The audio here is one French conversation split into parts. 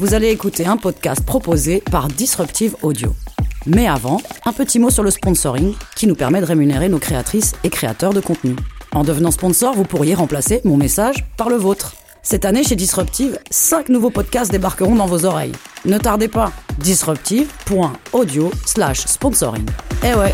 vous allez écouter un podcast proposé par Disruptive Audio. Mais avant, un petit mot sur le sponsoring qui nous permet de rémunérer nos créatrices et créateurs de contenu. En devenant sponsor, vous pourriez remplacer mon message par le vôtre. Cette année, chez Disruptive, 5 nouveaux podcasts débarqueront dans vos oreilles. Ne tardez pas, disruptive.audio slash sponsoring. Eh ouais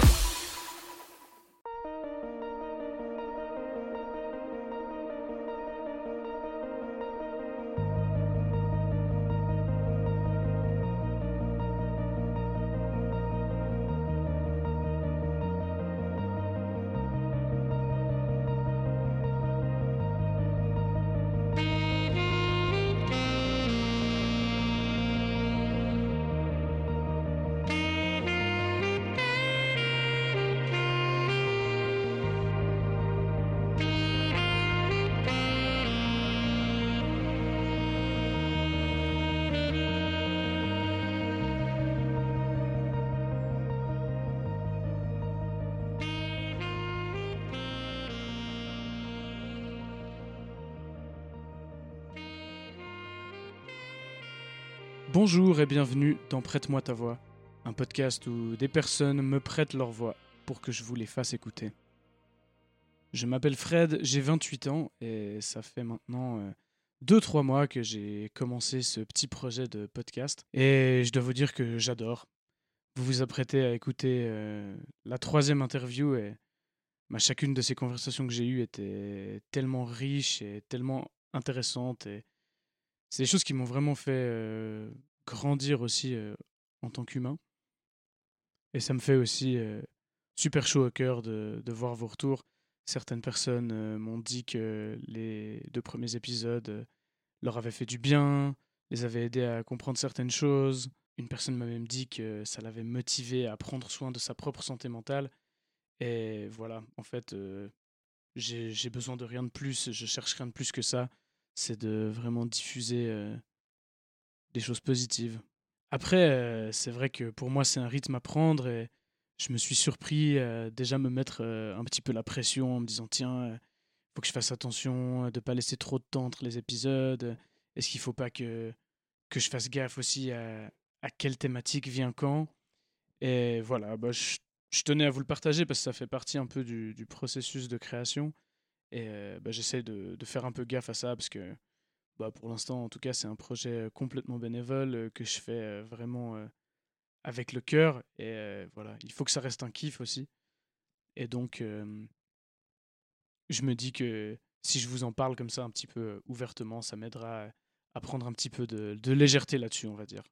Bonjour et bienvenue dans Prête-moi ta voix, un podcast où des personnes me prêtent leur voix pour que je vous les fasse écouter. Je m'appelle Fred, j'ai 28 ans et ça fait maintenant 2-3 mois que j'ai commencé ce petit projet de podcast et je dois vous dire que j'adore. Vous vous apprêtez à écouter euh, la troisième interview et bah, chacune de ces conversations que j'ai eues était tellement riche et tellement intéressante et c'est des choses qui m'ont vraiment fait euh, grandir aussi en tant qu'humain. Et ça me fait aussi super chaud au cœur de, voir vos retours. Certaines personnes m'ont dit que les deux premiers épisodes leur avaient fait du bien, les avaient aidés à comprendre certaines choses. Une personne m'a même dit que ça l'avait motivé à prendre soin de sa propre santé mentale. Et voilà, en fait, j'ai besoin de rien de plus, je cherche rien de plus que ça c'est de vraiment diffuser des choses positives. Après, c'est vrai que pour moi, c'est un rythme à prendre et je me suis surpris à déjà me mettre un petit peu la pression en me disant tiens, il faut que je fasse attention de ne pas laisser trop de temps entre les épisodes. Est-ce qu'il ne faut pas que, que je fasse gaffe aussi à, à quelle thématique vient quand? Et voilà, bah, je, je, tenais à vous le partager parce que ça fait partie un peu du, du processus de création. Et bah, j'essaie de, de, faire un peu gaffe à ça parce que bah, pour l'instant, en tout cas, c'est un projet complètement bénévole que je fais vraiment avec le cœur. Et voilà, il faut que ça reste un kiff aussi. Et donc, je me dis que si je vous en parle comme ça un petit peu ouvertement, ça m'aidera à prendre un petit peu de, légèreté là-dessus, on va dire.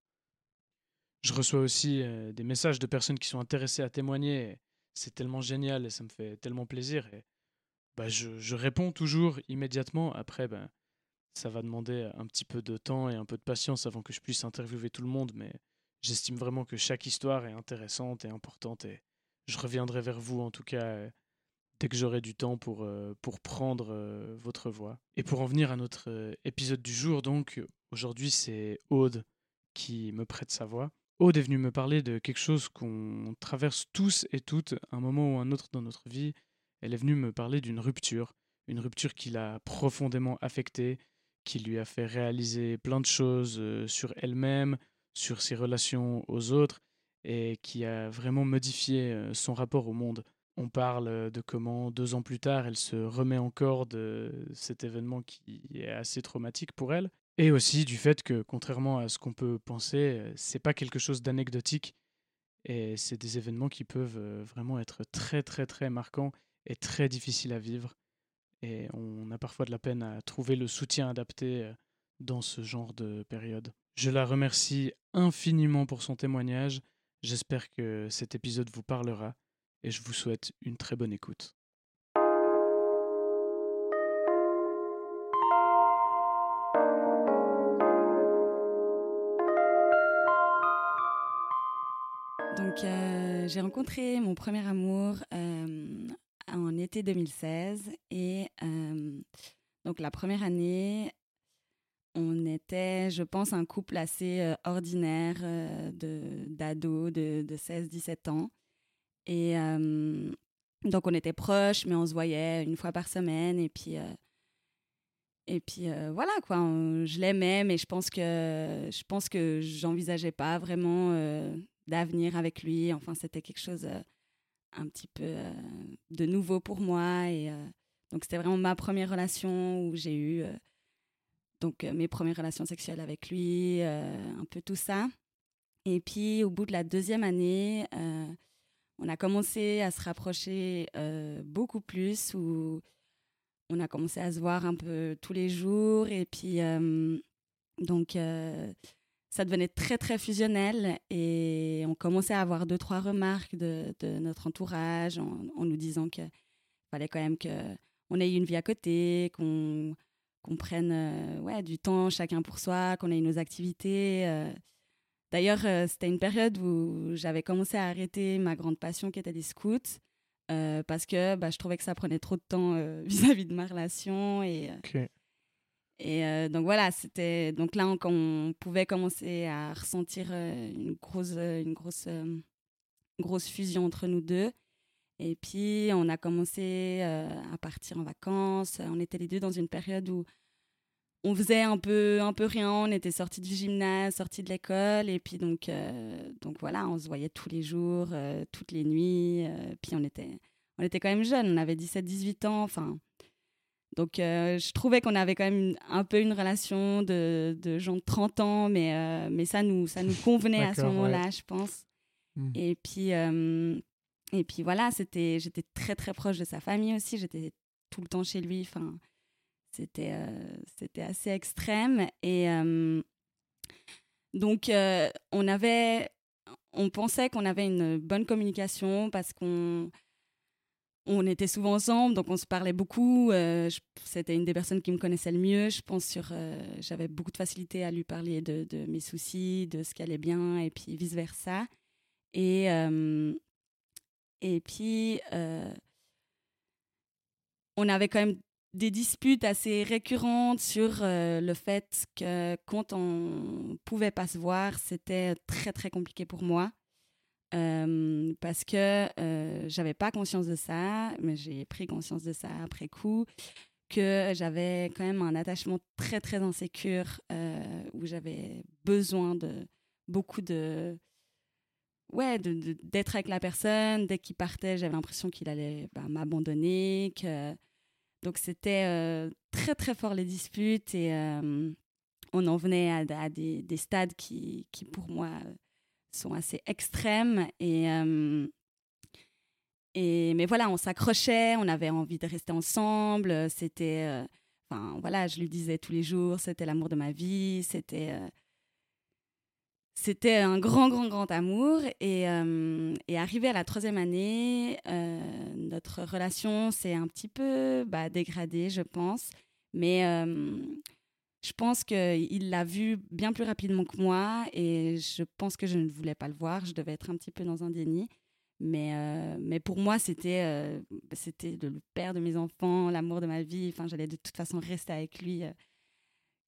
Je reçois aussi des messages de personnes qui sont intéressées à témoigner. C'est tellement génial et ça me fait tellement plaisir. Et bah, je, réponds toujours immédiatement. Après, ben, ça va demander un petit peu de temps et un peu de patience avant que je puisse interviewer tout le monde, mais j'estime vraiment que chaque histoire est intéressante et importante et je reviendrai vers vous en tout cas dès que j'aurai du temps pour, euh, pour prendre euh, votre voix. Et pour en venir à notre euh, épisode du jour, donc aujourd'hui c'est Aude qui me prête sa voix. Aude est venue me parler de quelque chose qu'on traverse tous et toutes un moment ou un autre dans notre vie, elle est venue me parler d'une rupture, une rupture qui l'a profondément affectée, qui lui a fait réaliser plein de choses euh, sur elle-même, sur ses relations aux autres, et qui a vraiment modifié euh, son rapport au monde. On parle de comment, deux ans plus tard, elle se remet encore de cet événement qui est assez traumatique pour elle, et aussi du fait que, contrairement à ce qu'on peut penser, euh, c'est pas quelque chose d'anecdotique, et c'est des événements qui peuvent vraiment être très très très marquants est très difficile à vivre et on a parfois de la peine à trouver le soutien adapté euh, dans ce genre de période. Je la remercie infiniment pour son témoignage. J'espère que cet épisode vous parlera et je vous souhaite une très bonne écoute. Donc, euh, j'ai rencontré mon premier amour euh, en été 2016. Et euh, donc la première année, on était, je pense, un couple assez euh, ordinaire euh, d'ados de, de, 16-17 ans. Et donc on était proches, mais on se voyait une fois par semaine. Et puis, Et puis voilà quoi, je l'aimais, mais je pense que je pense que j'envisageais pas vraiment d'avenir avec lui. Enfin, c'était quelque chose un petit peu de nouveau pour moi. Et donc, c'était vraiment ma première relation où j'ai eu donc mes premières relations sexuelles avec lui, un peu tout ça. Et puis, au bout de la deuxième année, on a commencé à se rapprocher beaucoup plus, où on a commencé à se voir un peu tous les jours. Et puis, donc, ça devenait très, très fusionnel. Et on commençait à avoir deux, trois remarques de, notre entourage en, nous disant qu'il fallait quand même qu'on ait une vie à côté, qu'on prenne ouais, du temps chacun pour soi, qu'on ait nos activités. D'ailleurs, c'était une période où j'avais commencé à arrêter ma grande passion qui était les scouts. Euh, parce que bah, je trouvais que ça prenait trop de temps euh, vis-à-vis de ma relation. Et, euh, et donc voilà, c'était donc là on, on, pouvait commencer à ressentir une grosse, une grosse, grosse fusion entre nous deux. Et puis on a commencé à partir en vacances. On était les deux dans une période où on faisait un peu, un peu rien. On était sortis du gymnase, sortis de l'école. Et puis, donc, euh, donc voilà, on se voyait tous les jours, euh, toutes les nuits. Euh, puis, on était, on était quand même jeunes. On avait 17, 18 ans. Enfin. Donc, je trouvais qu'on avait quand même un peu une relation de, de gens de 30 ans. Mais, mais ça, nous, ça nous convenait à ce moment-là, je pense. Hmm. Et puis. et puis voilà, c'était, j'étais très très proche de sa famille aussi. J'étais tout le temps chez lui. Enfin, c'était euh, c'était assez extrême. Et euh, donc, euh, on avait, on pensait qu'on avait une bonne communication parce qu'on on était souvent ensemble, donc on se parlait beaucoup. C'était une des personnes qui me connaissait le mieux. Je pense sur, j'avais beaucoup de facilité à lui parler de, mes soucis, de ce qui allait bien, et puis vice versa. Et et puis on avait quand même des disputes assez récurrentes sur euh, le fait que quand on pouvait pas se voir, c'était très très compliqué pour moi. Parce que euh, j'avais pas conscience de ça, mais j'ai pris conscience de ça après coup, que j'avais quand même un attachement très très insécure, où j'avais besoin de beaucoup de ouais d'être avec la personne. Dès qu'il partait, j'avais l'impression qu'il allait bah, m'abandonner, que donc c'était très très fort les disputes et on en venait à, des, des, stades qui, qui, pour moi sont assez extrêmes et euh, et mais voilà on s'accrochait on avait envie de rester ensemble c'était enfin voilà je lui disais tous les jours c'était l'amour de ma vie c'était c'était un grand, grand, grand amour. Et, euh, arrivé à la troisième année, euh, notre relation s'est un petit peu bah, dégradée, je pense. Mais euh, je pense qu'il l'a vu bien plus rapidement que moi. Et je pense que je ne voulais pas le voir. Je devais être un petit peu dans un déni. Mais, mais pour moi, c'était c'était le père de mes enfants, l'amour de ma vie. Enfin, j'allais de toute façon rester avec lui.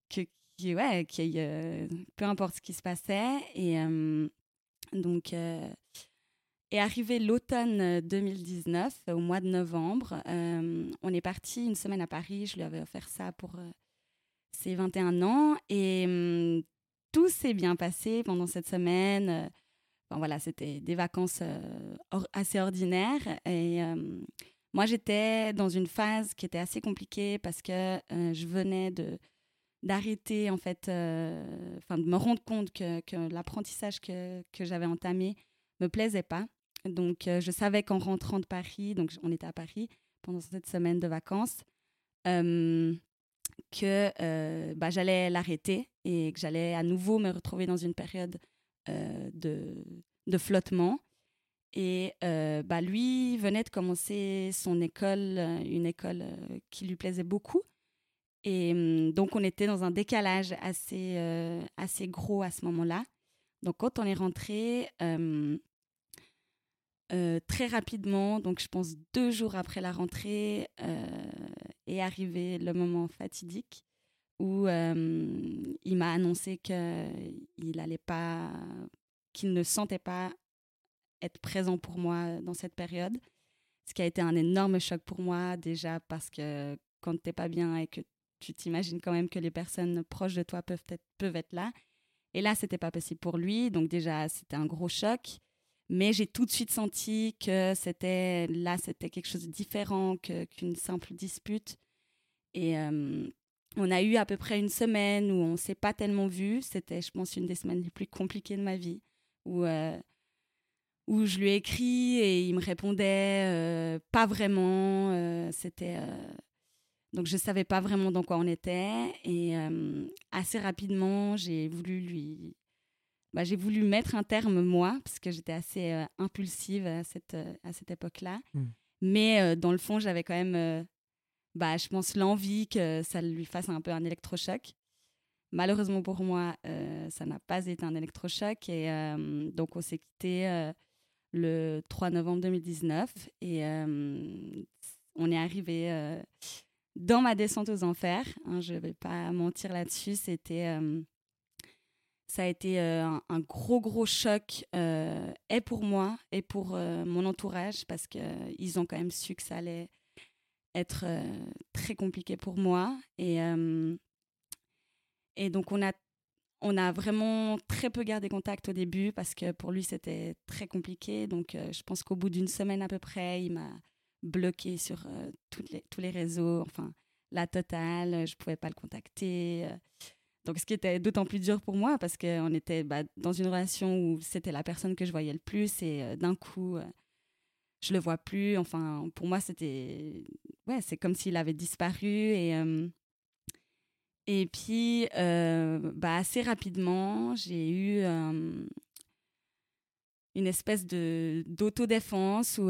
que, qui, ouais, qui, euh, peu importe ce qui se passait. Et euh, donc, euh, est arrivé l'automne 2019, au mois de novembre. on est parti une semaine à Paris. Je lui avais offert ça pour ses 21 ans. Et tout s'est bien passé pendant cette semaine. Bon, voilà, c'était des vacances assez ordinaires. Et moi, j'étais dans une phase qui était assez compliquée parce que je venais de d'arrêter en fait, euh, enfin de me rendre compte que, l'apprentissage que, que j'avais entamé me plaisait pas. Donc euh, je savais qu'en rentrant de Paris, donc on était à Paris pendant cette semaine de vacances, euh, que bah, j'allais l'arrêter et que j'allais à nouveau me retrouver dans une période de, de flottement. Et bah, lui venait de commencer son école, une école qui lui plaisait beaucoup. Et hum, donc, on était dans un décalage assez, euh, assez gros à ce moment-là. Donc, quand on est rentré, euh, très rapidement, donc je pense deux jours après la rentrée, euh, est arrivé le moment fatidique où hum, il m'a annoncé qu'il pas, qu'il ne sentait pas être présent pour moi dans cette période, ce qui a été un énorme choc pour moi déjà parce que quand tu n'es pas bien et que tu t'imagines quand même que les personnes proches de toi peuvent être, peuvent être là. Et là, c'était pas possible pour lui. Donc déjà, c'était un gros choc. Mais j'ai tout de suite senti que c'était là, c'était quelque chose de différent qu'une simple dispute. Et euh, on a eu à peu près une semaine où on s'est pas tellement vu. C'était, je pense, une des semaines les plus compliquées de ma vie. Où, euh, où je lui ai écrit et il me répondait euh, pas vraiment. c'était donc je savais pas vraiment dans quoi on était et assez rapidement j'ai voulu lui bah, j'ai voulu mettre un terme, moi, parce que j'étais assez euh, impulsive à cette, euh, à cette époque-là. Hmm. Mais euh, dans le fond, j'avais quand même, bah, je pense, l'envie que ça lui fasse un peu un électrochoc. Malheureusement pour moi, ça n'a pas été un électrochoc. Et donc, on s'est quitté le 3 novembre 2019. Et on est arrivé dans ma descente aux enfers. Hein, je ne vais pas mentir là-dessus. C'était ça a été euh, un, gros, gros choc, euh, et pour moi, et pour euh, mon entourage, parce qu'ils ont quand même su que ça allait être très compliqué pour moi. Et, et donc, on a, on a vraiment très peu gardé contact au début, parce que pour lui, c'était très compliqué. Donc, je pense qu'au bout d'une semaine à peu près, il m'a bloqué sur toutes les, tous les réseaux, enfin, la totale, je ne pouvais pas le contacter. Donc, ce qui était d'autant plus dur pour moi parce qu'on était bah, dans une relation où c'était la personne que je voyais le plus et euh, d'un coup, euh, je le vois plus. Enfin, pour moi, c'était. Ouais, c'est comme s'il avait disparu. Et, euh, et puis, bah, assez rapidement, j'ai eu une espèce d'autodéfense où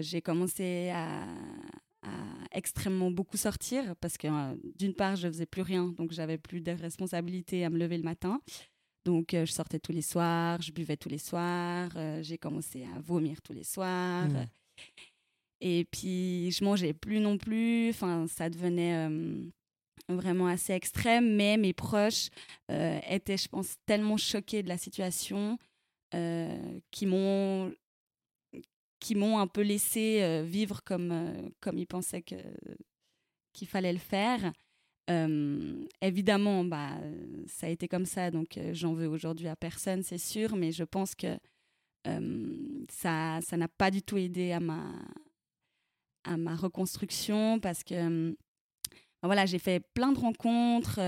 j'ai commencé à, extrêmement beaucoup sortir parce que euh, d'une part, je faisais plus rien, donc j'avais plus de responsabilités à me lever le matin. Donc, euh, je sortais tous les soirs, je buvais tous les soirs, euh, j'ai commencé à vomir tous les soirs. Mmh. Et puis, je mangeais plus non plus. Enfin, ça devenait vraiment assez extrême. Mais mes proches étaient, je pense, tellement choqués de la situation qui m'ont qui m'ont un peu laissé euh, vivre comme, euh, comme ils pensaient que, qu'il fallait le faire. Euh, évidemment, bah, ça a été comme ça, donc j'en veux aujourd'hui à personne, c'est sûr, mais je pense que ça ça n'a pas du tout aidé à ma, à ma reconstruction parce que voilà, j'ai fait plein de rencontres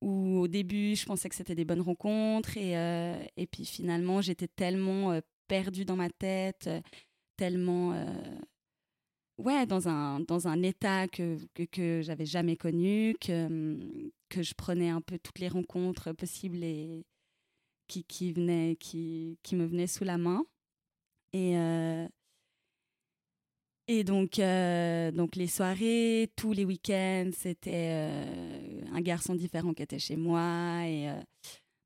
où au début, je pensais que c'était des bonnes rencontres et, et puis finalement, j'étais tellement perdu dans ma tête, euh, tellement euh, ouais, dans un, dans un état que, que, j'avais jamais connu, que, que je prenais un peu toutes les rencontres possibles et qui, qui, qui, qui me venaient sous la main. Et, euh, et donc, donc les soirées, tous les week-ends, c'était un garçon différent qui était chez moi. Et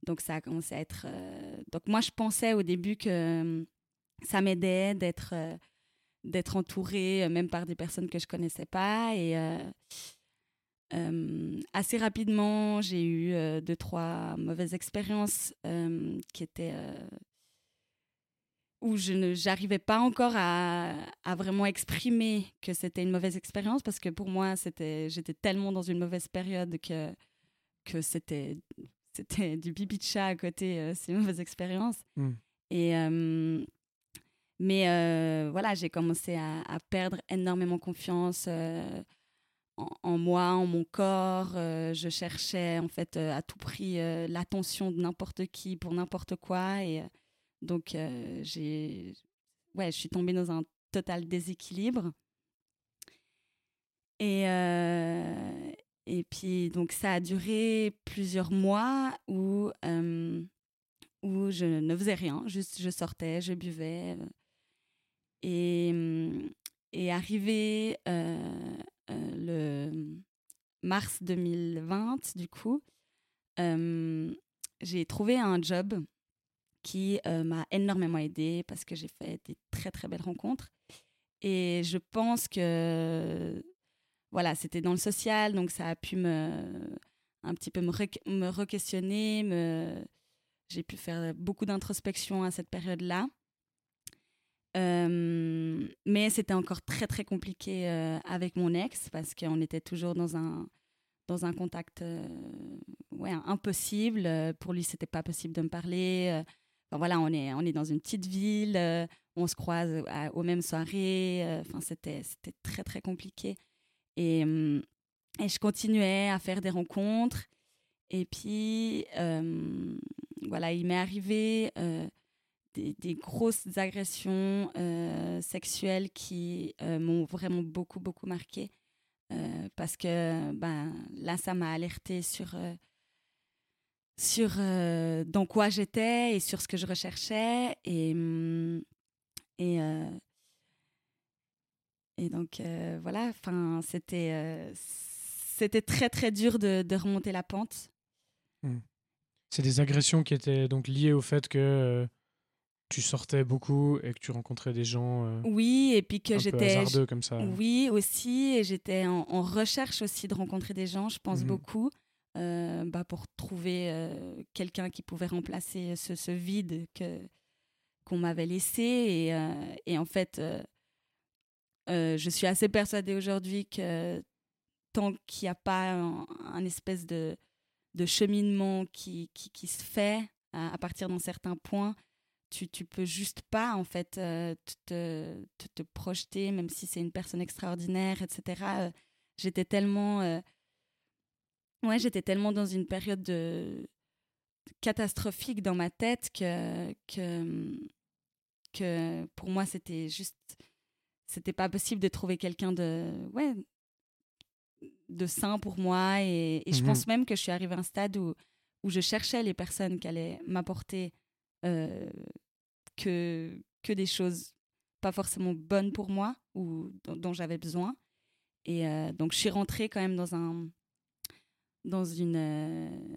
donc, ça a commencé à être. Euh, donc, moi, je pensais au début que euh, ça m'aidait d'être euh, d'être entourée, même par des personnes que je connaissais pas. Et assez rapidement, j'ai eu deux, trois mauvaises expériences qui étaient. où je n'arrivais pas encore à, à, vraiment exprimer que c'était une mauvaise expérience parce que pour moi, j'étais tellement dans une mauvaise période que, que c'était c'était du pipi de chat à côté euh, ces mauvaises expériences. Hmm. Et, euh, mais euh, voilà, j'ai commencé à, perdre énormément confiance en, moi, en mon corps. je cherchais en fait à tout prix l'attention de n'importe qui pour n'importe quoi. Et donc, j'ai, ouais, je suis tombée dans un total déséquilibre. Et, et puis, donc, ça a duré plusieurs mois où, euh, où je ne faisais rien, juste je sortais, je buvais. Euh, et, mm, et arrivé euh, le mars 2020, du coup, j'ai trouvé un job qui m'a énormément aidé parce que j'ai fait des très, très belles rencontres. Et je pense que voilà, c'était dans le social, donc ça a pu me un petit peu me, me re-questionner. J'ai pu faire beaucoup d'introspection à cette période-là. Euh, mais c'était encore très très compliqué euh, avec mon ex parce qu'on était toujours dans un dans un contact ouais, impossible. Pour lui, c'était pas possible de me parler. Voilà, on est, on est dans une petite ville, on se croise aux mêmes soirées. Enfin, c'était très, très compliqué. Et, et je continuais à faire des rencontres. Et puis, voilà, il m'est arrivé des, grosses agressions sexuelles qui m'ont vraiment beaucoup, beaucoup marqué. Parce que ben, là, ça m'a alerté sur, sur dans quoi j'étais et sur ce que je recherchais. Et, mm, et, et donc, voilà, c'était c'était très, très dur de, de remonter la pente. Mmh. C'est des agressions qui étaient donc liées au fait que tu sortais beaucoup et que tu rencontrais des gens. Euh, oui, et puis que j'étais. comme ça. Oui, aussi. Et j'étais en, recherche aussi de rencontrer des gens, je pense mmh beaucoup, euh, bah, pour trouver euh, quelqu'un qui pouvait remplacer ce, ce vide que qu'on m'avait laissé. Et, et, en fait, je suis assez persuadée aujourd'hui que tant qu'il n'y a pas un, espèce de, cheminement qui, se fait à, partir d'un certain point, tu, tu peux juste pas, en fait, euh, te, te, te, projeter, même si c'est une personne extraordinaire, etc. Euh, j'étais tellement. Euh, ouais, j'étais tellement dans une période de, catastrophique dans ma tête que, que pour moi, c'était juste. C'était pas possible de trouver quelqu'un de. Ouais, de sain pour moi. Et, et je mmh pense même que je suis arrivée à un stade où, où je cherchais les personnes qui allaient m'apporter euh, que, que des choses pas forcément bonnes pour moi ou dont, j'avais besoin. Et euh, donc, je suis rentrée quand même dans un. dans une. Euh,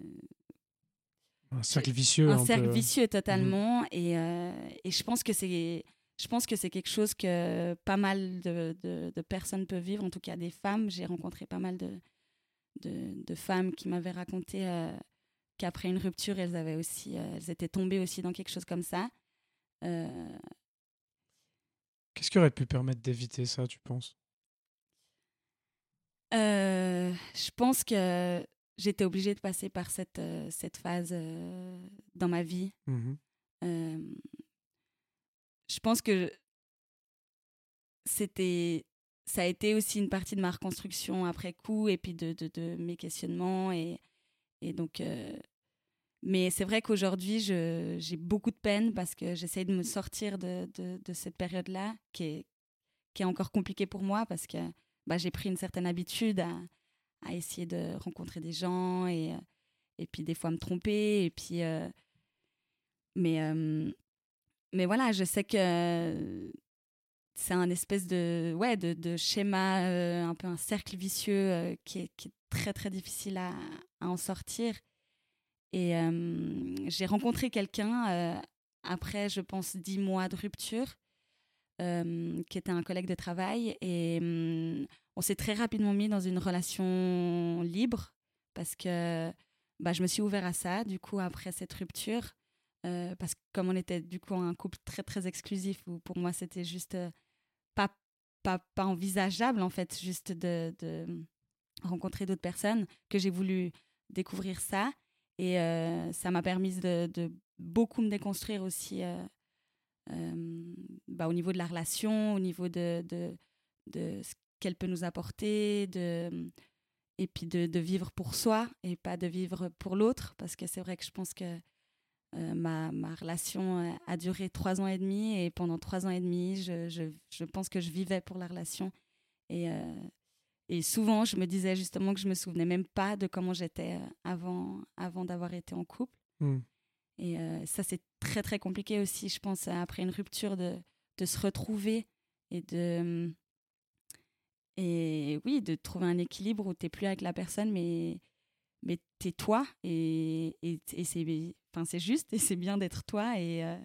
un cercle vicieux. Un, cercle vicieux totalement. Mhm. Et, et je pense que c'est. Je pense que c'est quelque chose que pas mal de, de, personnes peuvent vivre, en tout cas des femmes. J'ai rencontré pas mal de, de, femmes qui m'avaient raconté qu'après une rupture, elles avaient aussi, euh, elles étaient tombées aussi dans quelque chose comme ça. Euh, Qu'est-ce qui aurait pu permettre d'éviter ça, tu penses? Euh, Je pense que j'étais obligée de passer par cette, cette phase dans ma vie. Mmh je pense que c'était ça a été aussi une partie de ma reconstruction après coup et puis de, de, mes questionnements et et donc, euh, mais c'est vrai qu'aujourd'hui, j'ai beaucoup de peine parce que j'essaye de me sortir de, de, cette période-là qui est, qui est encore compliquée pour moi parce que bah, j'ai pris une certaine habitude à, à, essayer de rencontrer des gens et, et puis des fois me tromper. Et puis, euh, mais, euh, mais voilà, je sais que c'est un espèce de, ouais, de, de schéma, un peu un cercle vicieux qui, est, qui, est, très très difficile à, à en sortir. Et j'ai rencontré quelqu'un après, je pense, dix mois de rupture, qui était un collègue de travail. Et on s'est très rapidement mis dans une relation libre parce que bah, je me suis ouvert à ça, du coup, après cette rupture. Parce que comme on était du coup un couple très très exclusif, où pour moi c'était juste pas, pas, pas envisageable en fait, juste de, de rencontrer d'autres personnes, que j'ai voulu découvrir ça. Et euh, ça m'a permis de, de, beaucoup me déconstruire aussi euh, euh, bah, au niveau de la relation, au niveau de, de, de ce qu'elle peut nous apporter, de, et puis de, de, vivre pour soi et pas de vivre pour l'autre. Parce que c'est vrai que je pense que ma, ma, relation a duré trois ans et demi et pendant trois ans et demi, je, je, je pense que je vivais pour la relation. Et et souvent, je me disais justement que je me souvenais même pas de comment j'étais euh, avant, avant d'avoir été en couple. Hmm. Et euh, ça, c'est très, très compliqué aussi, je pense, après une rupture, de, de se retrouver et de. Et oui, de trouver un équilibre où tu n'es plus avec la personne, mais, mais tu es toi. Et, et, et c'est enfin, juste et c'est bien d'être toi et, euh,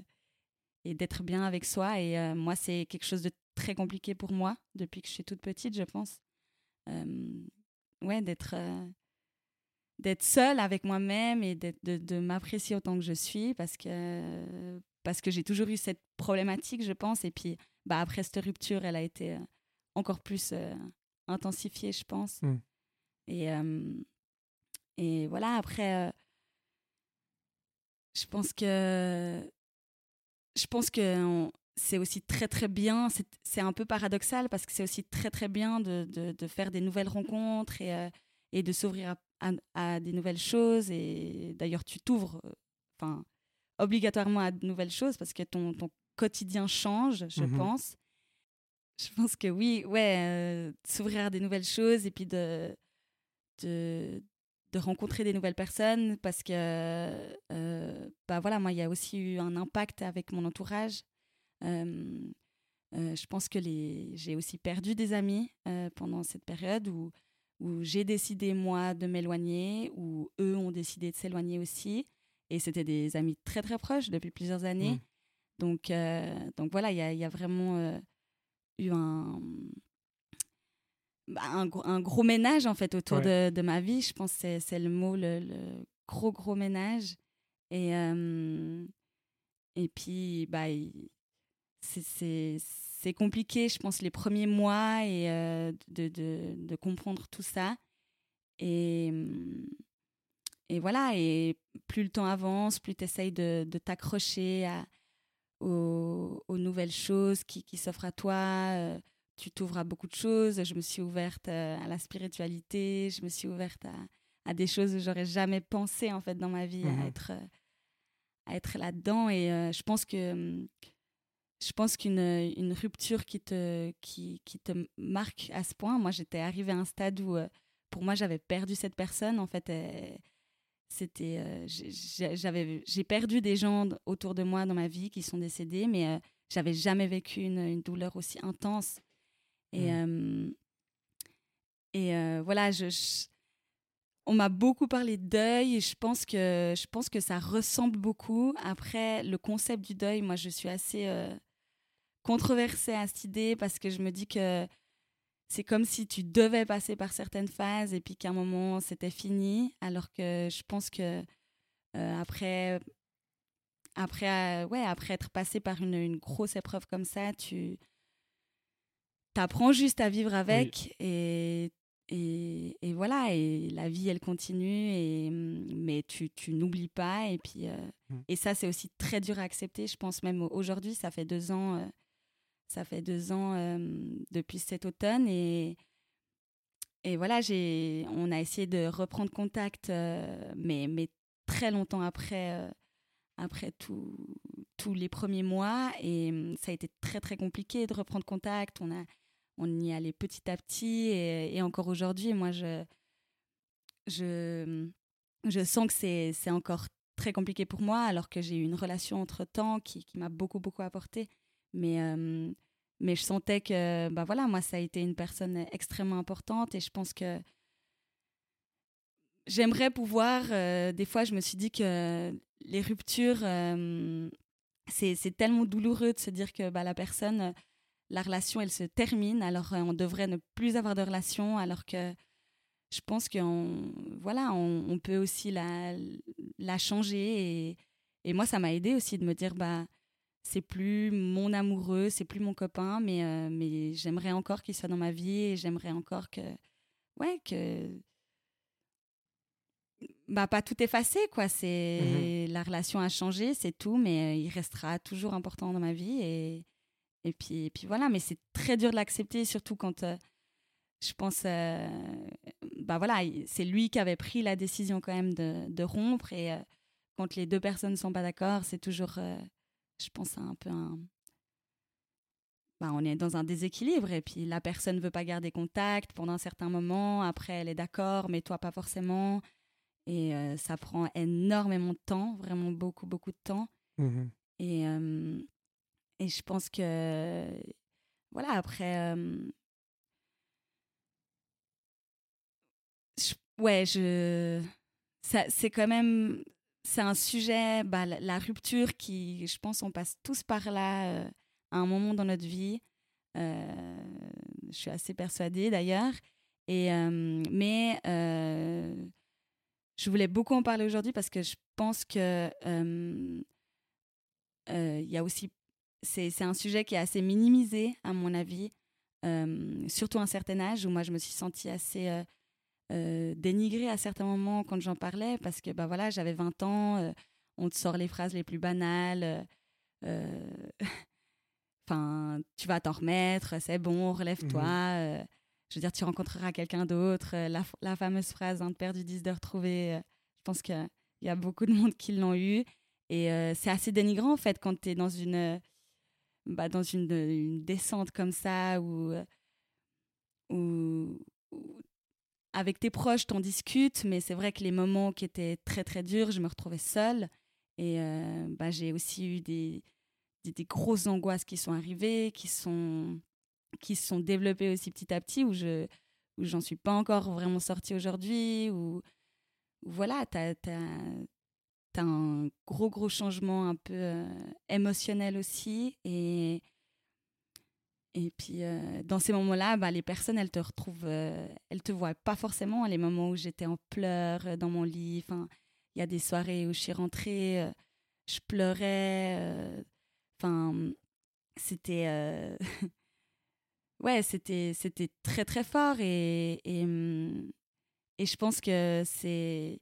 et d'être bien avec soi. Et moi, c'est quelque chose de très compliqué pour moi depuis que je suis toute petite, je pense ouais, d'être d'être seule avec moi-même et de, de m'apprécier autant que je suis parce que, parce que j'ai toujours eu cette problématique, je pense. Et puis, bah, après cette rupture, elle a été encore plus intensifiée, je pense. Mmh. Et, et voilà, après, je pense que je pense que c'est aussi très très bien. C'est un peu paradoxal parce que c'est aussi très très bien de, de, faire des nouvelles rencontres et, et de s'ouvrir à, à, des nouvelles choses. Et d'ailleurs, tu t'ouvres, enfin, obligatoirement à de nouvelles choses parce que ton, ton quotidien change, je mmh pense. Je pense que oui, ouais, s'ouvrir à des nouvelles choses et puis de, de, de rencontrer des nouvelles personnes parce que, euh, bah voilà, moi, il y a aussi eu un impact avec mon entourage. Euh, euh, je pense que j'ai aussi perdu des amis pendant cette période où, où j'ai décidé, moi, de m'éloigner, où eux ont décidé de s'éloigner aussi. Et c'était des amis très, très proches depuis plusieurs années. Mmh. Donc, donc voilà, il y, y a, vraiment eu un, un, un, gros ménage en fait autour de, de, ma vie. Je pense que c'est le mot, le, gros gros ménage. Et, et puis, bah, c'est compliqué, je pense, les premiers mois et de, de, de, comprendre tout ça. Et, et voilà, et plus le temps avance, plus tu essayes de, de t'accrocher aux, aux, nouvelles choses qui, qui s'offrent à toi tu t'ouvres à beaucoup de choses. Je me suis ouverte euh, à la spiritualité, je me suis ouverte à, à des choses où j'aurais jamais pensé en fait dans ma vie à mmh être euh, à être là-dedans. Et euh, je pense que je pense qu'une une rupture qui te qui, qui, te marque à ce point moi j'étais arrivée à un stade où pour moi j'avais perdu cette personne. En fait c'était j'avais j'ai perdu des gens autour de moi dans ma vie qui sont décédés mais j'avais jamais vécu une, une, douleur aussi intense et, mmh. et voilà, je, on m'a beaucoup parlé de deuil et je pense, que, je pense que ça ressemble beaucoup. Après, le concept du deuil, moi, je suis assez controversée à cette idée parce que je me dis que c'est comme si tu devais passer par certaines phases et puis qu'à un moment, c'était fini. Alors que je pense que après après, ouais, après être passé par une, une, grosse épreuve comme ça, tu, t'apprends juste à vivre avec et, et, et, voilà, et la vie, elle continue, et, mais tu, tu n'oublies pas. Et, puis, euh, mmh. et ça, c'est aussi très dur à accepter. Je pense même aujourd'hui, ça fait deux ans, euh, ça fait deux ans euh, depuis cet automne. Et, et voilà, j'ai, on a essayé de reprendre contact, mais, mais très longtemps après, après tous les premiers mois. Et ça a été très, très compliqué de reprendre contact. On a on y allait petit à petit. Et, encore aujourd'hui, moi, je, je, je sens que c'est encore très compliqué pour moi, alors que j'ai eu une relation entre-temps qui, qui m'a beaucoup, beaucoup apporté. Mais, euh, mais je sentais que, bah voilà, moi, ça a été une personne extrêmement importante et je pense que j'aimerais pouvoir, euh, des fois, je me suis dit que les ruptures, euh, c'est tellement douloureux de se dire que bah, la personne la relation, elle se termine, alors euh, on devrait ne plus avoir de relation, alors que je pense qu'on voilà, on, peut aussi la, la changer. Et, et moi, ça m'a aidé aussi de me dire, bah, c'est plus mon amoureux, c'est plus mon copain, mais, euh, mais j'aimerais encore qu'il soit dans ma vie et j'aimerais encore que, ouais, que, bah, pas tout effacé, quoi. C'est mmh la relation a changé, c'est tout, mais euh, il restera toujours important dans ma vie et, et puis, et puis voilà, mais c'est très dur de l'accepter, surtout quand euh, je pense, euh, bah voilà, c'est lui qui avait pris la décision quand même de, de rompre. Et euh, quand les deux personnes ne sont pas d'accord, c'est toujours, je pense, un peu un. Bah, on est dans un déséquilibre et puis la personne ne veut pas garder contact pendant un certain moment. Après, elle est d'accord, mais toi, pas forcément. Et ça prend énormément de temps, vraiment beaucoup, beaucoup de temps. Mmh et, et je pense que, voilà, après. ouais, je. C'est quand même. C'est un sujet, bah, la, rupture qui, je pense, on passe tous par là à un moment dans notre vie. je suis assez persuadée d'ailleurs. Et, mais je voulais beaucoup en parler aujourd'hui parce que je pense que il y a aussi c'est un sujet qui est assez minimisé, à mon avis, euh, surtout à un certain âge où moi je me suis sentie assez euh, dénigrée à certains moments quand j'en parlais parce que bah voilà, j'avais 20 ans, on te sort les phrases les plus banales. Enfin, tu vas t'en remettre, c'est bon, relève-toi. Mmh je veux dire, tu rencontreras quelqu'un d'autre. La, la, fameuse phrase un perdu 10 de retrouver, je pense qu'il y a beaucoup de monde qui l'ont eu. Et c'est assez dénigrant, en fait, quand tu es dans une, bah, dans une, descente comme ça, où, où, avec tes proches, t'en discutes, mais c'est vrai que les moments qui étaient très, très durs, je me retrouvais seule. Et bah, j'ai aussi eu des, des, grosses angoisses qui sont arrivées, qui sont, qui sont développées aussi petit à petit, où je où suis pas encore vraiment sortie aujourd'hui, où, voilà, tu as, as, un gros, gros changement un peu euh, émotionnel aussi. Et, et puis, euh, dans ces moments-là, bah, les personnes, elles te retrouvent, euh, elles te voient pas forcément. Les moments où j'étais en pleurs dans mon lit, il y a des soirées où je suis rentrée, je pleurais Enfin, c'était. Ouais, c'était, c'était très, très fort. Et, et je pense que c'est.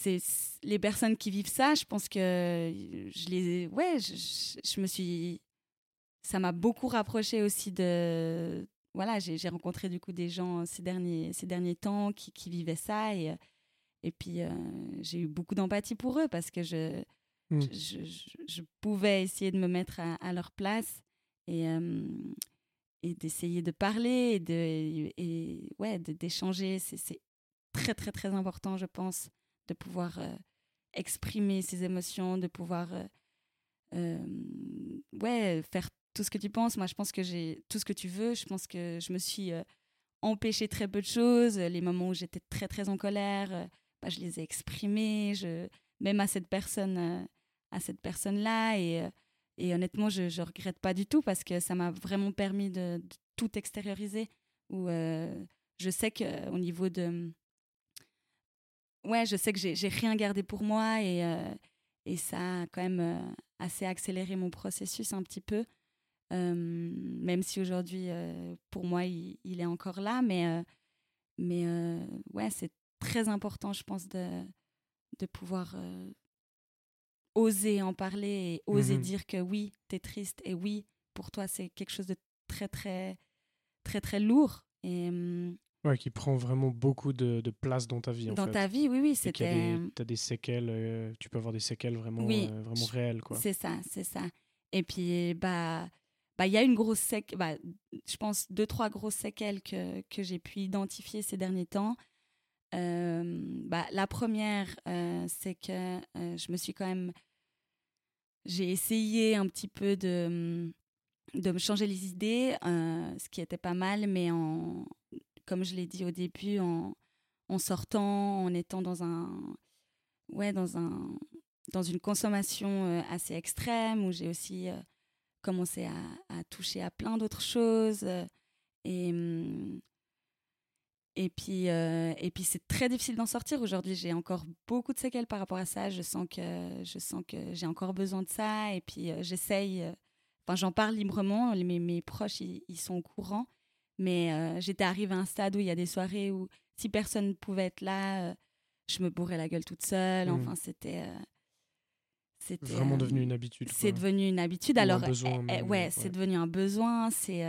C'est les personnes qui vivent ça, je pense que je les. Ouais, je, je, me suis. Ça m'a beaucoup rapproché aussi de. Voilà, j'ai rencontré du coup des gens ces derniers, ces derniers temps qui, qui vivaient ça. Et, et puis, euh, j'ai eu beaucoup d'empathie pour eux parce que je Mmh. Je, pouvais essayer de me mettre à, leur place et, et d'essayer de parler et de et, ouais d'échanger. C'est très très très important, je pense, de pouvoir exprimer ses émotions, de pouvoir ouais faire tout ce que tu penses. Moi, je pense que j'ai tout ce que tu veux. Je pense que je me suis empêché très peu de choses. Les moments où j'étais très très en colère, bah, je les ai exprimés. Même à cette personne-là. Et, euh, honnêtement, je ne regrette pas du tout parce que ça m'a vraiment permis de, tout extérioriser. Où euh, je sais qu'au niveau de. Ouais, je sais que j'ai rien gardé pour moi et, euh, et ça a quand même assez accéléré mon processus un petit peu. même si aujourd'hui, pour moi, il, il, est encore là. Mais, mais ouais, c'est très important, je pense, de, de pouvoir oser en parler et oser mhm. dire que oui, tu es triste et oui, pour toi, c'est quelque chose de très, très, très, très lourd. Et, mmh, ouais, qui prend vraiment beaucoup de, de place dans ta vie. En dans ta vie, oui, oui. C'était. Tu as des séquelles, euh, tu peux avoir des séquelles vraiment, euh, vraiment réelles. quoi. C'est ça, c'est ça. Et puis, bah. Bah, il y a une grosse séquelle, bah, je pense deux, trois grosses séquelles que, que j'ai pu identifier ces derniers temps. Euh, bah, la première, c'est que je me suis quand même j'ai essayé un petit peu de, de me changer les idées, euh, ce qui était pas mal, mais en, comme je l'ai dit au début, en, sortant, en étant dans un, ouais, dans un, dans une consommation euh, assez extrême, où j'ai aussi euh, commencé à, toucher à plein d'autres choses. et, hum, et puis, euh, et puis c'est très difficile d'en sortir. Aujourd'hui, j'ai encore beaucoup de séquelles par rapport à ça. Je sens que, je sens que j'ai encore besoin de ça. Et puis, euh, j'essaye. Euh, enfin, j'en parle librement. Mes, mes proches, ils, sont au courant. Mais j'étais arrivée à un stade où il y a des soirées où, si personne ne pouvait être là, je me bourrais la gueule toute seule. Mmh. Enfin, c'était. c'est vraiment devenu une habitude. C'est devenu une habitude. Alors, besoin, eh, eh, ouais, c'est devenu un besoin. C'est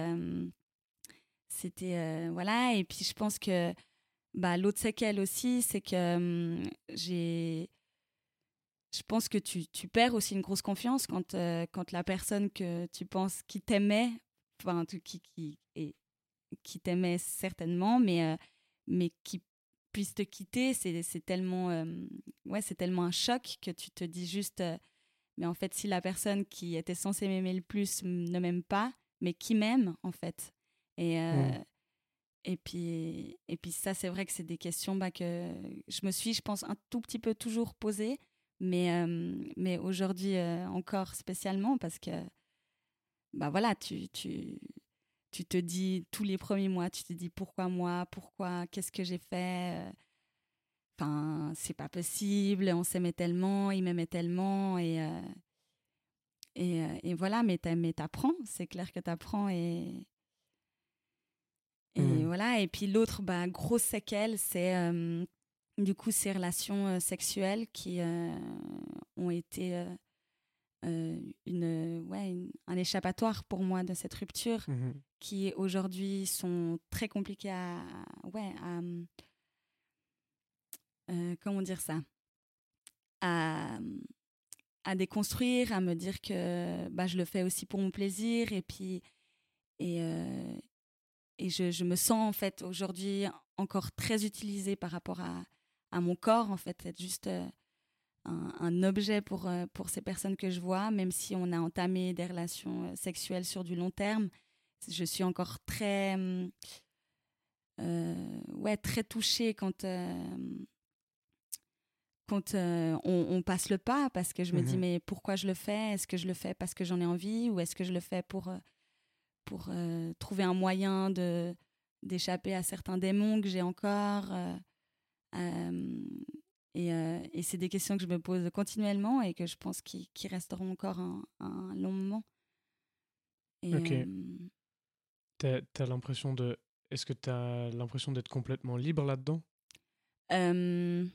c'était euh, voilà. Et puis je pense que bah, l'autre séquelle aussi, c'est que hum, j'ai je pense que tu, tu, perds aussi une grosse confiance quand, euh, quand la personne que tu penses qui t'aimait, enfin, qui, qui, qui t'aimait certainement, mais, euh, mais qui puisse te quitter, c'est tellement, ouais, c'est tellement un choc que tu te dis juste, mais en fait, si la personne qui était censée m'aimer le plus ne m'aime pas, mais qui m'aime, en fait, et, euh, mmh. et, puis, et puis ça, c'est vrai que c'est des questions bah, que je me suis, je pense, un tout petit peu toujours posées, mais, euh, mais aujourd'hui euh, encore spécialement parce que bah voilà, tu, tu, tu te dis tous les premiers mois, tu te dis pourquoi moi, pourquoi, qu'est-ce que j'ai fait Enfin, c'est pas possible, on s'aimait tellement, il m'aimait tellement et, et, et, voilà, mais t'apprends, c'est clair que t'apprends et, Et Mhm. voilà. Et puis l'autre, bah, grosse séquelle, c'est euh, du coup ces relations euh, sexuelles qui euh, ont été euh, euh, une, ouais, une- un échappatoire pour moi de cette rupture, Mhm. qui aujourd'hui sont très compliquées à, ouais, à, euh, comment dire ça, à, à déconstruire, à me dire que bah, je le fais aussi pour mon plaisir et puis et, euh, et je, je me sens en fait aujourd'hui encore très utilisée par rapport à, à mon corps en fait être juste euh, un, un objet pour, euh, pour ces personnes que je vois même si on a entamé des relations euh, sexuelles sur du long terme je suis encore très euh, ouais très touchée quand euh, quand euh, on, on passe le pas parce que je me dis Mhm. mais pourquoi je le fais? Est-ce que je le fais parce que j'en ai envie ou est-ce que je le fais pour pour trouver un moyen de d'échapper à certains démons que j'ai encore et, euh, et c'est des questions que je me pose continuellement et que je pense qui, qui resteront encore un, un long moment et, Ok. euh, T'as t'as l'impression de. Est-ce que t'as l'impression d'être complètement libre là-dedans? Euh,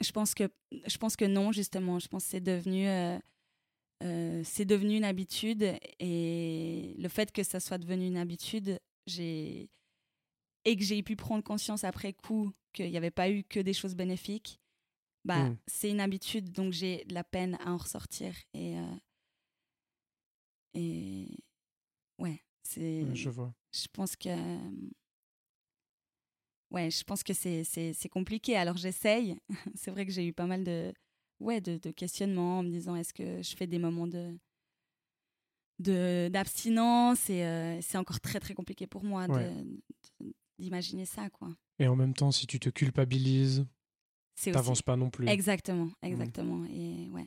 je pense que je pense que non justement. Je pense que c'est devenu c'est devenu une habitude et le fait que ça soit devenu une habitude, j'ai et que j'ai pu prendre conscience après coup qu'il n'y avait pas eu que des choses bénéfiques. Bah, Mm. c'est une habitude donc j'ai de la peine à en ressortir et euh, et ouais c'est Je vois. je pense que ouais je pense que c'est compliqué alors j'essaye c'est vrai que j'ai eu pas mal de ouais de, de questionnements en me disant est-ce que je fais des moments de de d'abstinence et euh, c'est encore très très compliqué pour moi Ouais. d'imaginer ça quoi Et en même temps, si tu te culpabilises, c'est aussi t'avances pas non plus. exactement exactement et ouais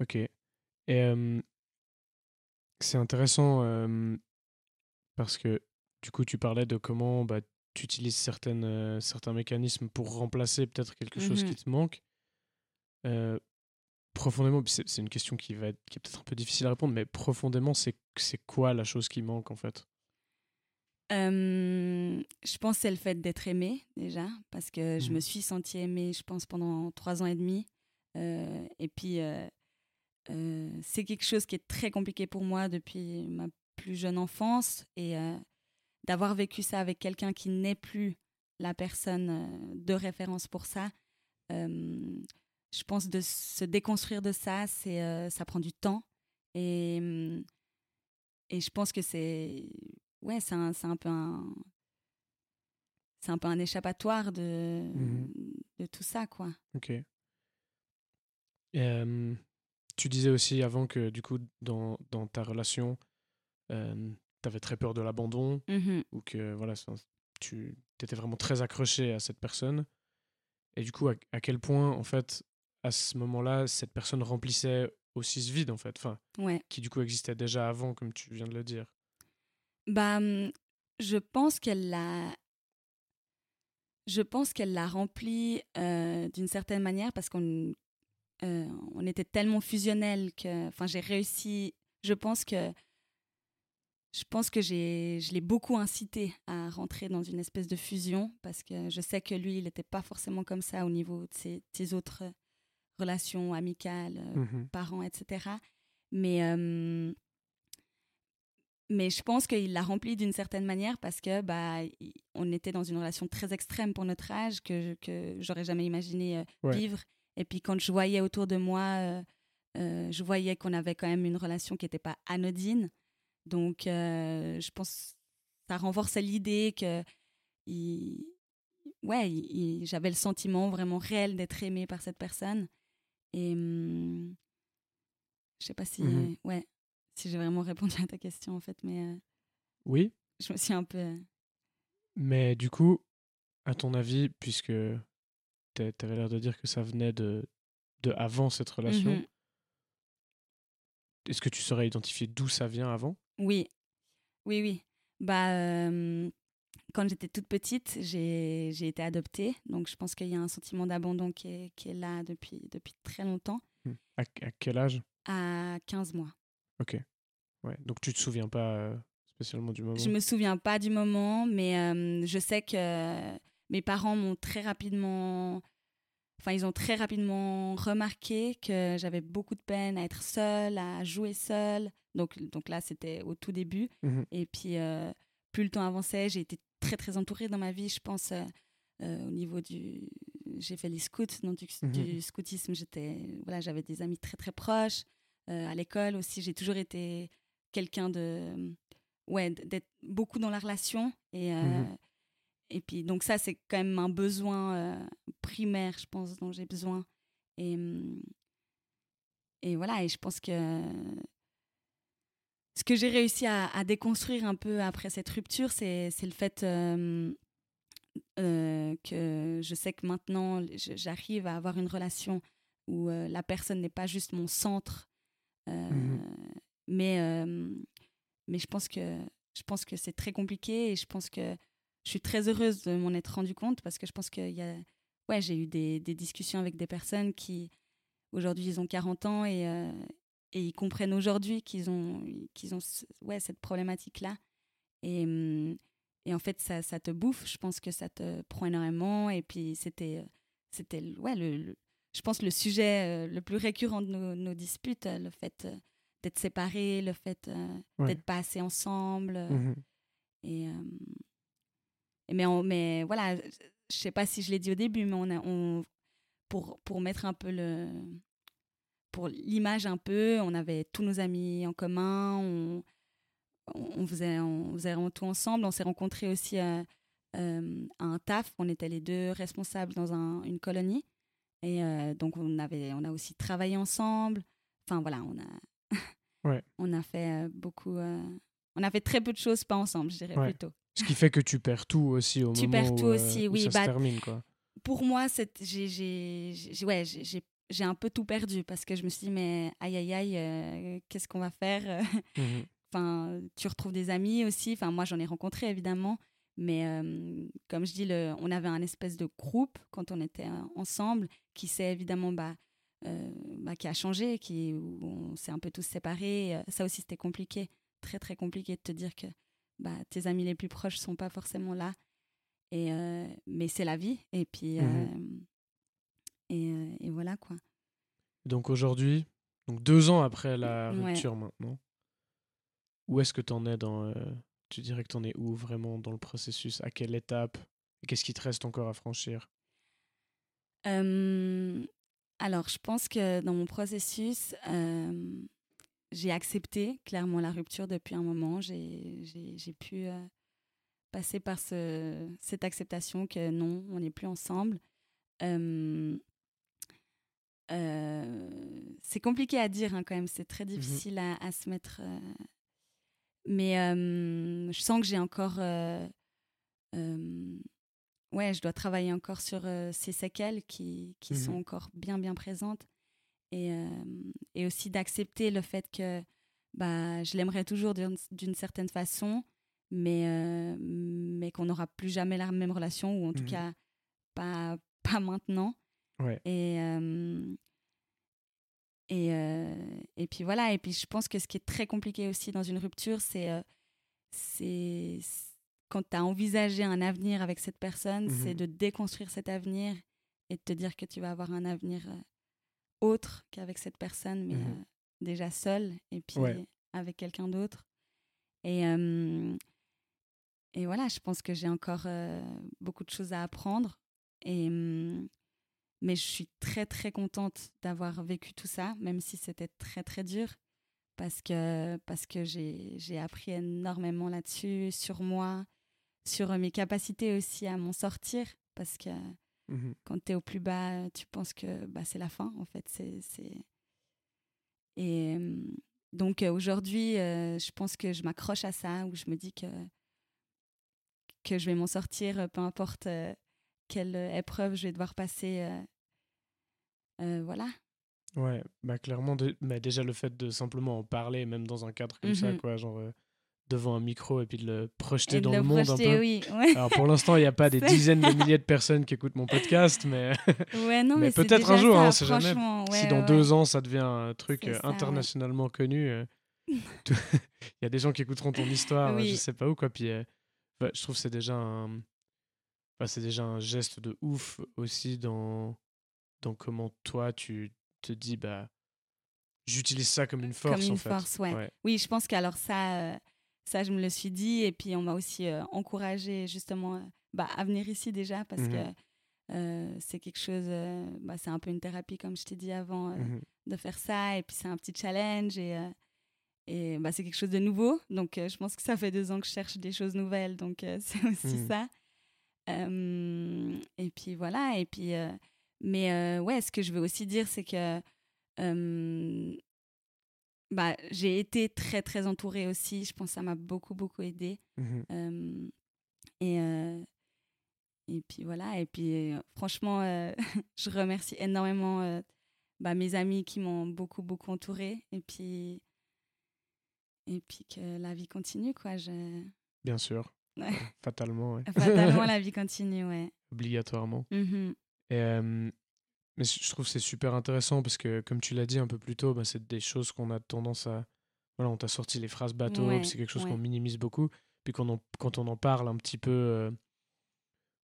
Ok. Et euh, c'est intéressant euh, parce que du coup, tu parlais de comment bah, tu utilises certaines, euh, certains mécanismes pour remplacer peut-être quelque chose qui te manque. Profondément, c'est une question qui va être, qui est peut-être un peu difficile à répondre, mais profondément, c'est c'est quoi la chose qui manque en fait? Euh, je pense que c'est le fait d'être aimée déjà, parce que je me suis sentie aimée, je pense, pendant trois ans et demi. Euh, et puis, euh, c'est quelque chose qui est très compliqué pour moi depuis ma plus jeune enfance. Et d'avoir vécu ça avec quelqu'un qui n'est plus la personne de référence pour ça, je pense de se déconstruire de ça, c'est, ça prend du temps. Et, hum, et je pense que c'est ouais, c'est un, un peu un c'est un peu un échappatoire de Mhm. de tout ça quoi. Ok. Euh, tu disais aussi avant que du coup, dans, dans ta relation, tu avais très peur de l'abandon. Mhm. ou que voilà, tu étais vraiment très accroché à cette personne. Et du coup, à, à quel point, en fait, à ce moment-là, cette personne remplissait aussi ce vide, en fait, enfin, Ouais. qui du coup existait déjà avant, comme tu viens de le dire? Bah hum, je pense qu'elle l'a je pense qu'elle l'a rempli euh, d'une certaine manière parce qu'on euh, on était tellement fusionnels que enfin j'ai réussi je pense que je pense que j'ai je l'ai beaucoup incité à rentrer dans une espèce de fusion parce que je sais que lui il n'était pas forcément comme ça au niveau de ses, de ses autres relations amicales Mhm. parents, etc. Mais, euh, mais je pense qu'il l'a rempli d'une certaine manière parce que bah, on était dans une relation très extrême pour notre âge que, que j'aurais jamais imaginé euh, Ouais. vivre. Et puis quand je voyais autour de moi, euh, euh, je voyais qu'on avait quand même une relation qui n'était pas anodine. Donc je pense que ça renforçait l'idée que il- ouais, j'avais le sentiment vraiment réel d'être aimée par cette personne. Et hum, je sais pas si, Mhm. ouais, si j'ai vraiment répondu à ta question en fait, mais euh, Oui, je me suis un peu. euh, mais du coup, à ton avis, puisque tu avais l'air de dire que ça venait de, de avant cette relation, mhm. est-ce que tu saurais identifier d'où ça vient avant? Oui, oui, oui. Bah, euh, quand j'étais toute petite, j'ai j'ai été adoptée, donc je pense qu'il y a un sentiment d'abandon qui est, qui est là depuis, depuis très longtemps, Hmm. à, à quel âge? À 15 mois. Ok. Ouais. Donc tu te souviens pas euh, spécialement du moment? Je me souviens pas du moment, mais euh, je sais que mes parents m'ont très rapidement. Enfin, ils ont très rapidement remarqué que j'avais beaucoup de peine à être seule, à jouer seule. Donc, donc là, c'était au tout début. Mhm. Et puis, euh, plus le temps avançait, j'ai été très, très entourée dans ma vie, je pense, euh, euh, au niveau du... J'ai fait les scouts, donc du, Mhm. du scoutisme, j'étais... Voilà, j'avais des amis très, très proches. Euh, à l'école aussi, j'ai toujours été quelqu'un de... Ouais, d'être beaucoup dans la relation. Et, euh, Mhm. et puis, donc ça, c'est quand même un besoin euh, primaire, je pense, dont j'ai besoin. Et, hum, et voilà, et je pense que ce que j'ai réussi à, à déconstruire un peu après cette rupture, c'est c'est le fait euh, que je sais que maintenant, j'arrive à avoir une relation où la personne n'est pas juste mon centre, euh, Mhm. mais, euh, mais je pense que, je pense que c'est très compliqué et je pense que je suis très heureuse de m'en être rendu compte parce que je pense qu'il y a, ouais, j'ai eu des, des discussions avec des personnes qui, aujourd'hui, ils ont 40 ans et, euh, et ils comprennent aujourd'hui qu'ils ont, qu'ils ont ouais, cette problématique-là. Et, hum, et en fait, ça, ça te bouffe. Je pense que ça te prend énormément. Et puis, c'était, euh, c'était ouais, le- je pense, le sujet euh, le plus récurrent de nos, nos disputes, euh, le fait euh, d'être séparés, le fait Ouais. d'être pas assez ensemble. Mhm. et, et mais, on- mais voilà, je sais pas si je l'ai dit au début, mais on a, on, pour, pour mettre un peu le. Pour l'image un peu, on avait tous nos amis en commun, on, on, faisait, on faisait vraiment tout ensemble. On s'est rencontrés aussi euh, à un taf, on était les deux responsables dans un- une colonie. Et euh, donc, on, avait, on a aussi travaillé ensemble. Enfin, voilà, on a, Ouais. on a fait euh, beaucoup. euh, on a fait très peu de choses pas ensemble, je dirais Ouais. plutôt. Ce qui fait que tu perds tout aussi au Tu moment perds où, tout euh, aussi, où oui, ça bah, se termine. Quoi. Pour moi, j'ai ouais, un peu tout perdu parce que je me suis dit, mais aïe, aïe, aïe, euh, qu'est-ce qu'on va faire? Mhm. Enfin, tu retrouves des amis aussi. Enfin, moi, j'en ai rencontré évidemment, mais euh, comme je dis, le, on avait un espèce de groupe quand on était ensemble qui s'est évidemment bah, euh, bah, qui a changé, qui où on s'est un peu tous séparés. Ça aussi, c'était compliqué, très très compliqué de te dire que bah, tes amis les plus proches sont pas forcément là. Et euh, mais c'est la vie. Et puis euh, et, et voilà quoi. Donc aujourd'hui, donc deux ans après la Ouais. rupture maintenant, où est-ce que tu en es dans. Tu dirais que tu en es où vraiment dans le processus? À quelle étape? Qu'est-ce qui te reste encore à franchir? Euh, alors, je pense que dans mon processus, euh, j'ai accepté clairement la rupture depuis un moment. J'ai pu euh, passer par ce, cette acceptation que non, on n'est plus ensemble. C'est compliqué à dire hein, quand même, c'est très difficile à, à se mettre. Mais euh, je sens que j'ai encore. euh, euh, ouais, je dois travailler encore sur ces séquelles qui, qui Mhm. sont encore bien, bien présentes. Et, et aussi d'accepter le fait que bah, je l'aimerais toujours d'une certaine façon, mais, mais qu'on n'aura plus jamais la même relation, ou en tout Mhm. cas pas, pas maintenant. Ouais. Et, et, euh, et puis voilà, et puis je pense que ce qui est très compliqué aussi dans une rupture, c'est euh, c'est quand tu as envisagé un avenir avec cette personne, Mhm. c'est de déconstruire cet avenir et de te dire que tu vas avoir un avenir euh, autre qu'avec cette personne, mais euh, déjà seul et puis Ouais. avec quelqu'un d'autre. Et, euh, et voilà, je pense que j'ai encore euh, beaucoup de choses à apprendre. Et, mais je suis très, très contente d'avoir vécu tout ça, même si c'était très, très dur, parce que, parce que j'ai appris énormément là-dessus, sur moi, sur mes capacités aussi à m'en sortir, parce que Mhm. quand tu es au plus bas, tu penses que bah, c'est la fin, en fait. C'est. Et euh, donc euh, aujourd'hui, euh, je pense que je m'accroche à ça, où je me dis que, que je vais m'en sortir, peu importe euh, quelle épreuve je vais devoir passer. euh, euh, voilà. Ouais, bah clairement, mais déjà le fait de simplement en parler, même dans un cadre comme ça, Mhm. quoi, genre euh, devant un micro et puis de le projeter Et dans le le monde un peu. oui. Ouais. Alors pour l'instant, il n'y a pas des C'est- dizaines de milliers de personnes qui écoutent mon podcast, mais Ouais, non, Mais mais, c'est peut-être un jour, ça, hein, sait jamais. franchement, si ouais, dans ouais, deux ans ça devient un truc C'est euh, ça, ouais. internationalement connu, euh, il y a des gens qui écouteront ton histoire, Oui. je sais pas où, quoi. Puis euh, bah, je trouve que c'est déjà un. C'est déjà un geste de ouf aussi dans, dans comment toi tu te dis, bah, j'utilise ça comme une force Comme une en fait. force, ouais. Oui, je pense qu'alors ça, euh, ça, je me le suis dit. Et puis, on m'a aussi euh, encouragé justement euh, bah, à venir ici déjà parce que euh, c'est quelque chose, bah, c'est un peu une thérapie, comme je t'ai dit avant, Mhm. de faire ça. Et puis, c'est un petit challenge et, et bah, c'est quelque chose de nouveau. Donc, je pense que ça fait deux ans que je cherche des choses nouvelles. Donc, c'est aussi Mhm. ça. Et puis, voilà. Et puis, mais ouais, ce que je veux aussi dire, c'est que bah, j'ai été très, très entourée aussi. Je pense que ça m'a beaucoup, beaucoup aidée. Euh, et, euh, et puis voilà, et puis euh, franchement, je remercie énormément bah, mes amis qui m'ont beaucoup, beaucoup entourée. Et puis, et puis que la vie continue, quoi. Je... Bien sûr. Fatalement, ouais. Fatalement, la vie continue, ouais. Obligatoirement. Et, euh, mais je trouve que c'est super intéressant parce que, comme tu l'as dit un peu plus tôt, bah, c'est des choses qu'on a tendance à. Voilà, on t'a sorti les phrases bateau, Ouais, c'est quelque chose ouais. qu'on minimise beaucoup. Puis quand on, quand on en parle un petit peu euh,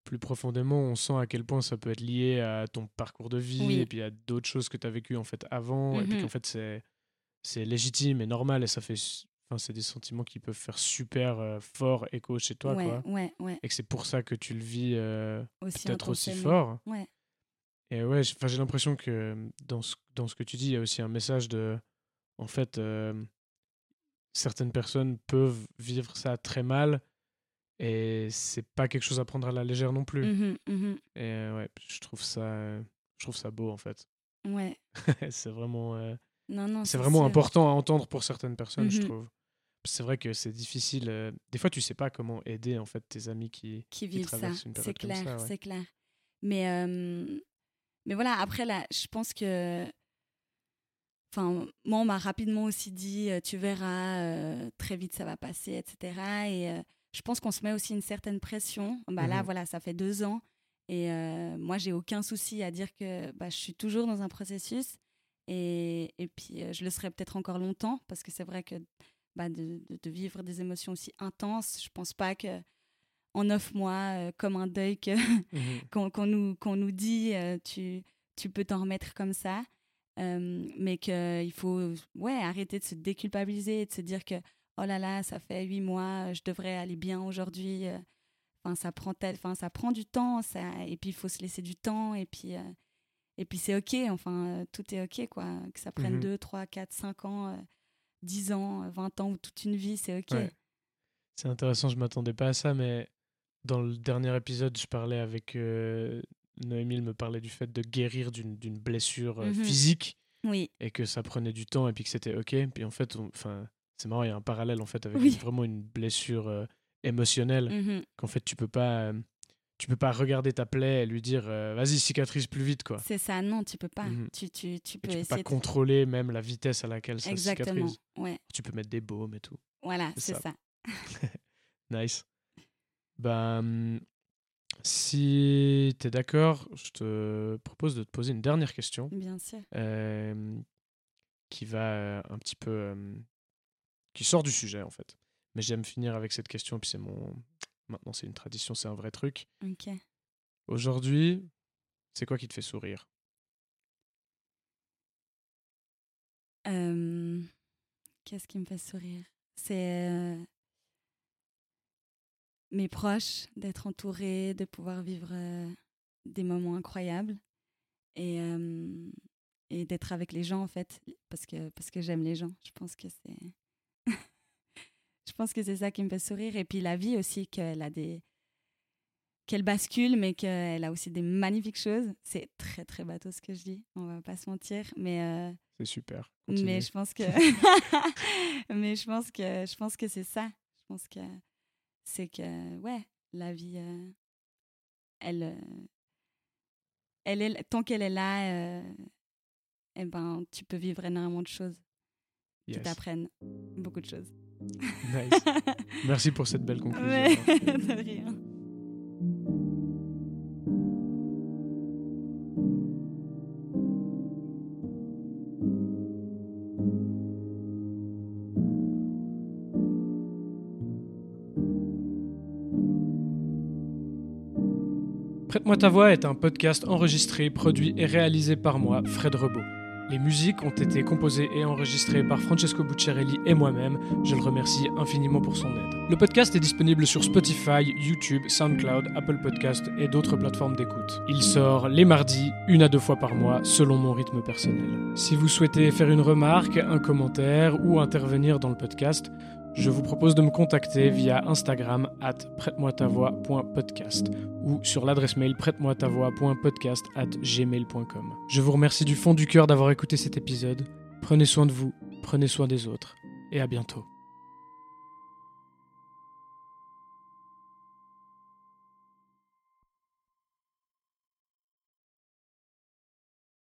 plus profondément, on sent à quel point ça peut être lié à ton parcours de vie Oui. et puis à d'autres choses que tu as vécues en fait avant. Et puis Mhm. qu'en fait, c'est, c'est légitime et normal et ça fait. Enfin, c'est des sentiments qui peuvent faire super euh, fort écho chez toi, ouais, quoi. ouais, ouais. Et que c'est pour ça que tu le vis euh, peut-être aussi fort. Et ouais, j'ai l'impression que euh, dans ce, dans ce que tu dis, il y a aussi un message de. En fait, euh, certaines personnes peuvent vivre ça très mal et c'est pas quelque chose à prendre à la légère non plus. Mhm, mhm. Et ouais, je trouve ça, je trouve ça beau en fait. Ouais. c'est vraiment, Non, non, c'est vraiment important à entendre pour certaines personnes, je Mhm. trouve. C'est vrai que c'est difficile. euh, des fois, tu sais pas comment aider en fait tes amis qui. qui vivent ça. traversent une C'est clair, ça, ouais. c'est clair. Mais, euh, mais voilà, après, là, je pense que. Enfin, moi, on m'a rapidement aussi dit euh, tu verras, euh, très vite ça va passer, etc. Et je pense qu'on se met aussi une certaine pression. Bah, Là, Mhm. voilà, ça fait deux ans. Et moi, j'ai aucun souci à dire que bah, je suis toujours dans un processus. Et, et puis, je le serai peut-être encore longtemps, parce que c'est vrai que bah, de, de- de vivre des émotions aussi intenses, je pense pas que en neuf mois, euh, comme un deuil Mhm. qu'on nous, qu'on nous dit, euh, tu, tu peux t'en remettre comme ça. Euh, mais qu'il faut ouais, arrêter de se déculpabiliser et de se dire que oh là là, ça fait huit mois, je devrais aller bien aujourd'hui. euh. Enfin, ça prend tel, enfin, ça prend du temps, ça, et puis il faut se laisser du temps, et puis, euh, et puis c'est ok, enfin, euh, tout est ok, quoi. Que ça prenne Mhm. 2, 3, 4, 5 ans, euh, 10 ans, euh, 20 ans ou toute une vie, c'est ok. Ouais. C'est intéressant, je m'attendais pas à ça, mais dans le dernier épisode, je parlais avec euh, Noémie, elle me parlait du fait de guérir d'une blessure euh, Mhm. physique Oui, et que ça prenait du temps et puis que c'était ok. Puis en fait, enfin, c'est marrant, il y a un parallèle en fait avec Oui. une- vraiment une blessure euh, émotionnelle mhm, qu'en fait tu peux pas, euh, tu peux pas regarder ta plaie et lui dire euh, vas-y cicatrise plus vite quoi. c'est ça, non, tu peux pas. Mhm. Tu, tu, tu peux tu peux essayer pas de- contrôler même la vitesse à laquelle ça Exactement, cicatrise. ouais. Tu peux mettre des baumes et tout. Voilà, C'est ça. ça. Nice. Ben, si tu es d'accord, je te propose de te poser une dernière question Bien sûr. euh, qui va euh, un petit peu. euh, qui sort du sujet en fait. Mais j'aime finir avec cette question, puis c'est mon. Maintenant, c'est une tradition, c'est un vrai truc. Ok. Aujourd'hui, c'est quoi qui te fait sourire? Euh, Qu'est-ce qui me fait sourire? C'est euh, mes proches, d'être entourée, de pouvoir vivre euh, des moments incroyables et, et d'être avec les gens en fait, parce que, parce que j'aime les gens. Je pense que c'est. Je pense que c'est ça qui me fait sourire. Et puis la vie aussi, qu'elle a des. qu'elle bascule, mais qu'elle a aussi des magnifiques choses. C'est très très bateau ce que je dis, on va pas se mentir. Mais. euh, C'est super. mais je pense que mais je pense que je pense que c'est ça je pense que c'est que ouais la vie euh, elle euh, elle est tant qu'elle est là eh ben tu peux vivre énormément de choses qui t'apprennent beaucoup de choses Merci pour cette belle conclusion. Prête-moi ta voix est un podcast enregistré, produit et réalisé par moi, Fred Rebaud. Les musiques ont été composées et enregistrées par Francesco Bucciarelli et moi-même. Je le remercie infiniment pour son aide. Le podcast est disponible sur Spotify, YouTube, SoundCloud, Apple Podcast et d'autres plateformes d'écoute. Il sort les mardis, une à deux fois par mois, selon mon rythme personnel. Si vous souhaitez faire une remarque, un commentaire ou intervenir dans le podcast, je vous propose de me contacter via Instagram at prête-moi-ta-voix.podcast ou sur l'adresse mail prête-moi-ta-voix.podcast at gmail.com. Je vous remercie du fond du cœur d'avoir écouté cet épisode. Prenez soin de vous, prenez soin des autres et à bientôt.